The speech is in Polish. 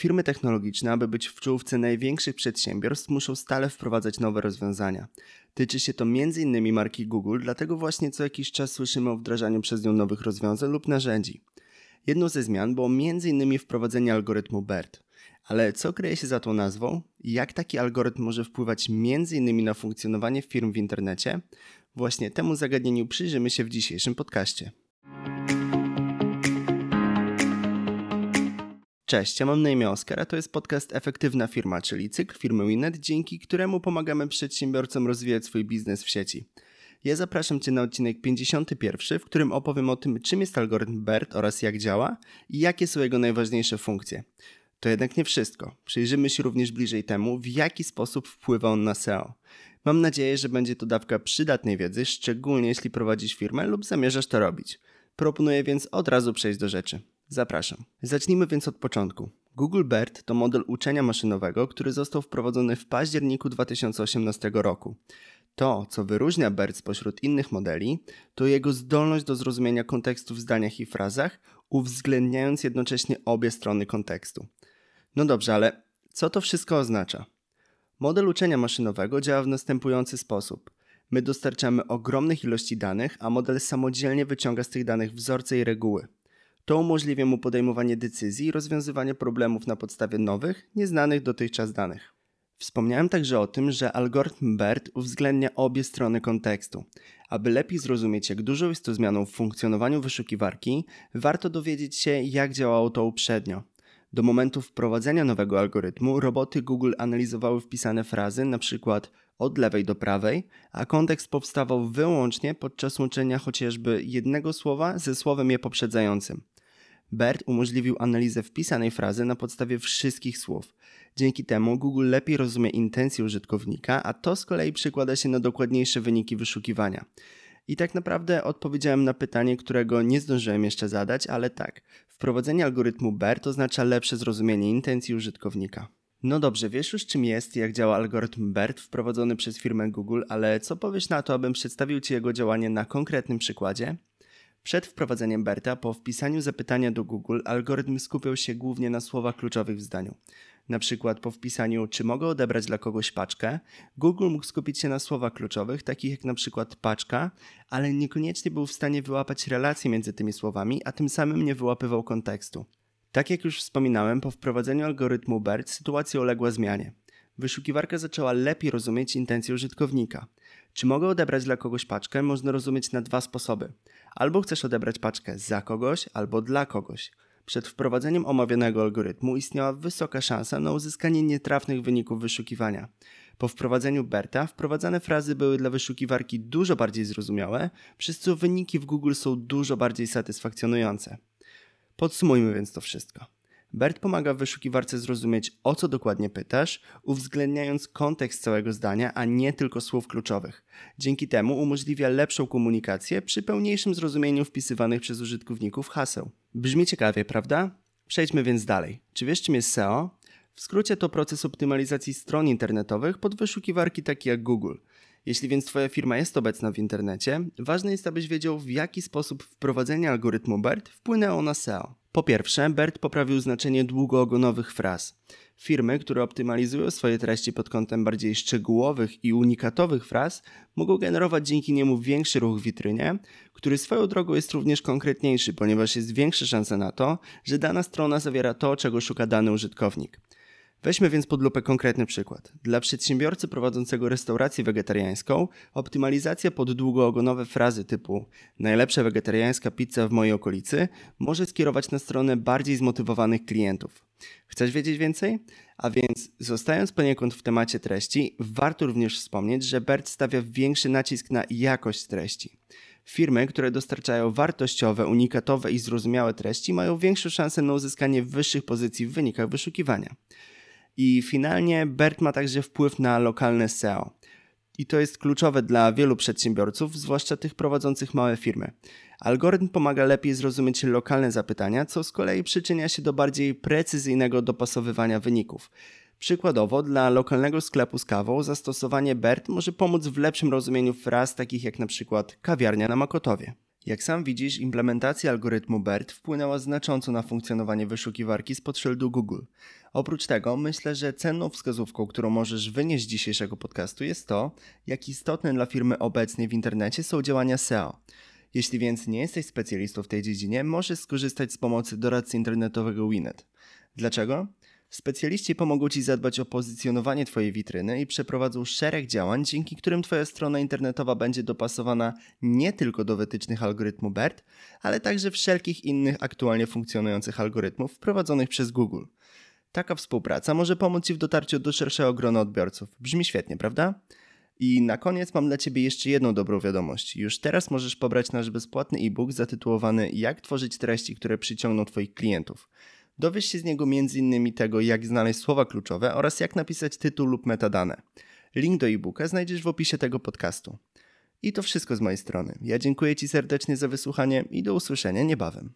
Firmy technologiczne, aby być w czołówce największych przedsiębiorstw, muszą stale wprowadzać nowe rozwiązania. Tyczy się to m.in. marki Google, dlatego właśnie co jakiś czas słyszymy o wdrażaniu przez nią nowych rozwiązań lub narzędzi. Jedną ze zmian było m.in. wprowadzenie algorytmu BERT. Ale co kryje się za tą nazwą? Jak taki algorytm może wpływać m.in. na funkcjonowanie firm w internecie? Właśnie temu zagadnieniu przyjrzymy się w dzisiejszym podcaście. Cześć, ja mam na imię Oskar, a to jest podcast Efektywna Firma, czyli cykl firmy Winet, dzięki któremu pomagamy przedsiębiorcom rozwijać swój biznes w sieci. Ja zapraszam Cię na odcinek 51, w którym opowiem o tym, czym jest algorytm BERT oraz jak działa i jakie są jego najważniejsze funkcje. To jednak nie wszystko. Przyjrzymy się również bliżej temu, w jaki sposób wpływa on na SEO. Mam nadzieję, że będzie to dawka przydatnej wiedzy, szczególnie jeśli prowadzisz firmę lub zamierzasz to robić. Proponuję więc od razu przejść do rzeczy. Zapraszam. Zacznijmy więc od początku. Google BERT to model uczenia maszynowego, który został wprowadzony w październiku 2018 roku. To, co wyróżnia BERT spośród innych modeli, to jego zdolność do zrozumienia kontekstu w zdaniach i frazach, uwzględniając jednocześnie obie strony kontekstu. No dobrze, ale co to wszystko oznacza? Model uczenia maszynowego działa w następujący sposób. My dostarczamy ogromnych ilości danych, a model samodzielnie wyciąga z tych danych wzorce i reguły. To umożliwia mu podejmowanie decyzji i rozwiązywanie problemów na podstawie nowych, nieznanych dotychczas danych. Wspomniałem także o tym, że algorytm BERT uwzględnia obie strony kontekstu. Aby lepiej zrozumieć, jak dużo jest to zmianą w funkcjonowaniu wyszukiwarki, warto dowiedzieć się, jak działało to uprzednio. Do momentu wprowadzenia nowego algorytmu roboty Google analizowały wpisane frazy, np. od lewej do prawej, a kontekst powstawał wyłącznie podczas łączenia chociażby jednego słowa ze słowem je poprzedzającym. BERT umożliwił analizę wpisanej frazy na podstawie wszystkich słów. Dzięki temu Google lepiej rozumie intencje użytkownika, a to z kolei przekłada się na dokładniejsze wyniki wyszukiwania. I tak naprawdę odpowiedziałem na pytanie, którego nie zdążyłem jeszcze zadać, ale tak. Wprowadzenie algorytmu BERT oznacza lepsze zrozumienie intencji użytkownika. No dobrze, wiesz już czym jest i jak działa algorytm BERT wprowadzony przez firmę Google, ale co powiesz na to, abym przedstawił Ci jego działanie na konkretnym przykładzie? Przed wprowadzeniem BERTA, po wpisaniu zapytania do Google, algorytm skupiał się głównie na słowach kluczowych w zdaniu. Na przykład po wpisaniu czy mogę odebrać dla kogoś paczkę, Google mógł skupić się na słowach kluczowych, takich jak na przykład paczka, ale niekoniecznie był w stanie wyłapać relacje między tymi słowami, a tym samym nie wyłapywał kontekstu. Tak jak już wspominałem, po wprowadzeniu algorytmu BERT sytuacja uległa zmianie. Wyszukiwarka zaczęła lepiej rozumieć intencje użytkownika. Czy mogę odebrać dla kogoś paczkę, można rozumieć na dwa sposoby. Albo chcesz odebrać paczkę za kogoś, albo dla kogoś. Przed wprowadzeniem omawianego algorytmu istniała wysoka szansa na uzyskanie nietrafnych wyników wyszukiwania. Po wprowadzeniu BERTA wprowadzane frazy były dla wyszukiwarki dużo bardziej zrozumiałe, przez co wyniki w Google są dużo bardziej satysfakcjonujące. Podsumujmy więc to wszystko. BERT pomaga wyszukiwarce zrozumieć, o co dokładnie pytasz, uwzględniając kontekst całego zdania, a nie tylko słów kluczowych. Dzięki temu umożliwia lepszą komunikację przy pełniejszym zrozumieniu wpisywanych przez użytkowników haseł. Brzmi ciekawie, prawda? Przejdźmy więc dalej. Czy wiesz, czym jest SEO? W skrócie to proces optymalizacji stron internetowych pod wyszukiwarki takie jak Google. Jeśli więc Twoja firma jest obecna w internecie, ważne jest, abyś wiedział, w jaki sposób wprowadzenie algorytmu BERT wpłynęło na SEO. Po pierwsze, BERT poprawił znaczenie długoogonowych fraz. Firmy, które optymalizują swoje treści pod kątem bardziej szczegółowych i unikatowych fraz, mogą generować dzięki niemu większy ruch w witrynie, który swoją drogą jest również konkretniejszy, ponieważ jest większa szansa na to, że dana strona zawiera to, czego szuka dany użytkownik. Weźmy więc pod lupę konkretny przykład. Dla przedsiębiorcy prowadzącego restaurację wegetariańską, optymalizacja pod długoogonowe frazy typu najlepsza wegetariańska pizza w mojej okolicy może skierować na stronę bardziej zmotywowanych klientów. Chcesz wiedzieć więcej? A więc, zostając poniekąd w temacie treści, warto również wspomnieć, że BERT stawia większy nacisk na jakość treści. Firmy, które dostarczają wartościowe, unikatowe i zrozumiałe treści, mają większą szansę na uzyskanie wyższych pozycji w wynikach wyszukiwania. I finalnie BERT ma także wpływ na lokalne SEO. I to jest kluczowe dla wielu przedsiębiorców, zwłaszcza tych prowadzących małe firmy. Algorytm pomaga lepiej zrozumieć lokalne zapytania, co z kolei przyczynia się do bardziej precyzyjnego dopasowywania wyników. Przykładowo, dla lokalnego sklepu z kawą zastosowanie BERT może pomóc w lepszym rozumieniu fraz takich jak przykład kawiarnia na Makotowie. Jak sam widzisz, implementacja algorytmu BERT wpłynęła znacząco na funkcjonowanie wyszukiwarki spod szyldu Google. Oprócz tego, myślę, że cenną wskazówką, którą możesz wynieść z dzisiejszego podcastu jest to, jak istotne dla firmy obecnie w internecie są działania SEO. Jeśli więc nie jesteś specjalistą w tej dziedzinie, możesz skorzystać z pomocy doradcy internetowego Winet. Dlaczego? Specjaliści pomogą Ci zadbać o pozycjonowanie Twojej witryny i przeprowadzą szereg działań, dzięki którym Twoja strona internetowa będzie dopasowana nie tylko do wytycznych algorytmu BERT, ale także wszelkich innych aktualnie funkcjonujących algorytmów wprowadzonych przez Google. Taka współpraca może pomóc Ci w dotarciu do szerszego grona odbiorców. Brzmi świetnie, prawda? I na koniec mam dla Ciebie jeszcze jedną dobrą wiadomość. Już teraz możesz pobrać nasz bezpłatny e-book zatytułowany Jak tworzyć treści, które przyciągną Twoich klientów. Dowiesz się z niego m.in. tego, jak znaleźć słowa kluczowe oraz jak napisać tytuł lub metadane. Link do e-booka znajdziesz w opisie tego podcastu. I to wszystko z mojej strony. Ja dziękuję Ci serdecznie za wysłuchanie i do usłyszenia niebawem.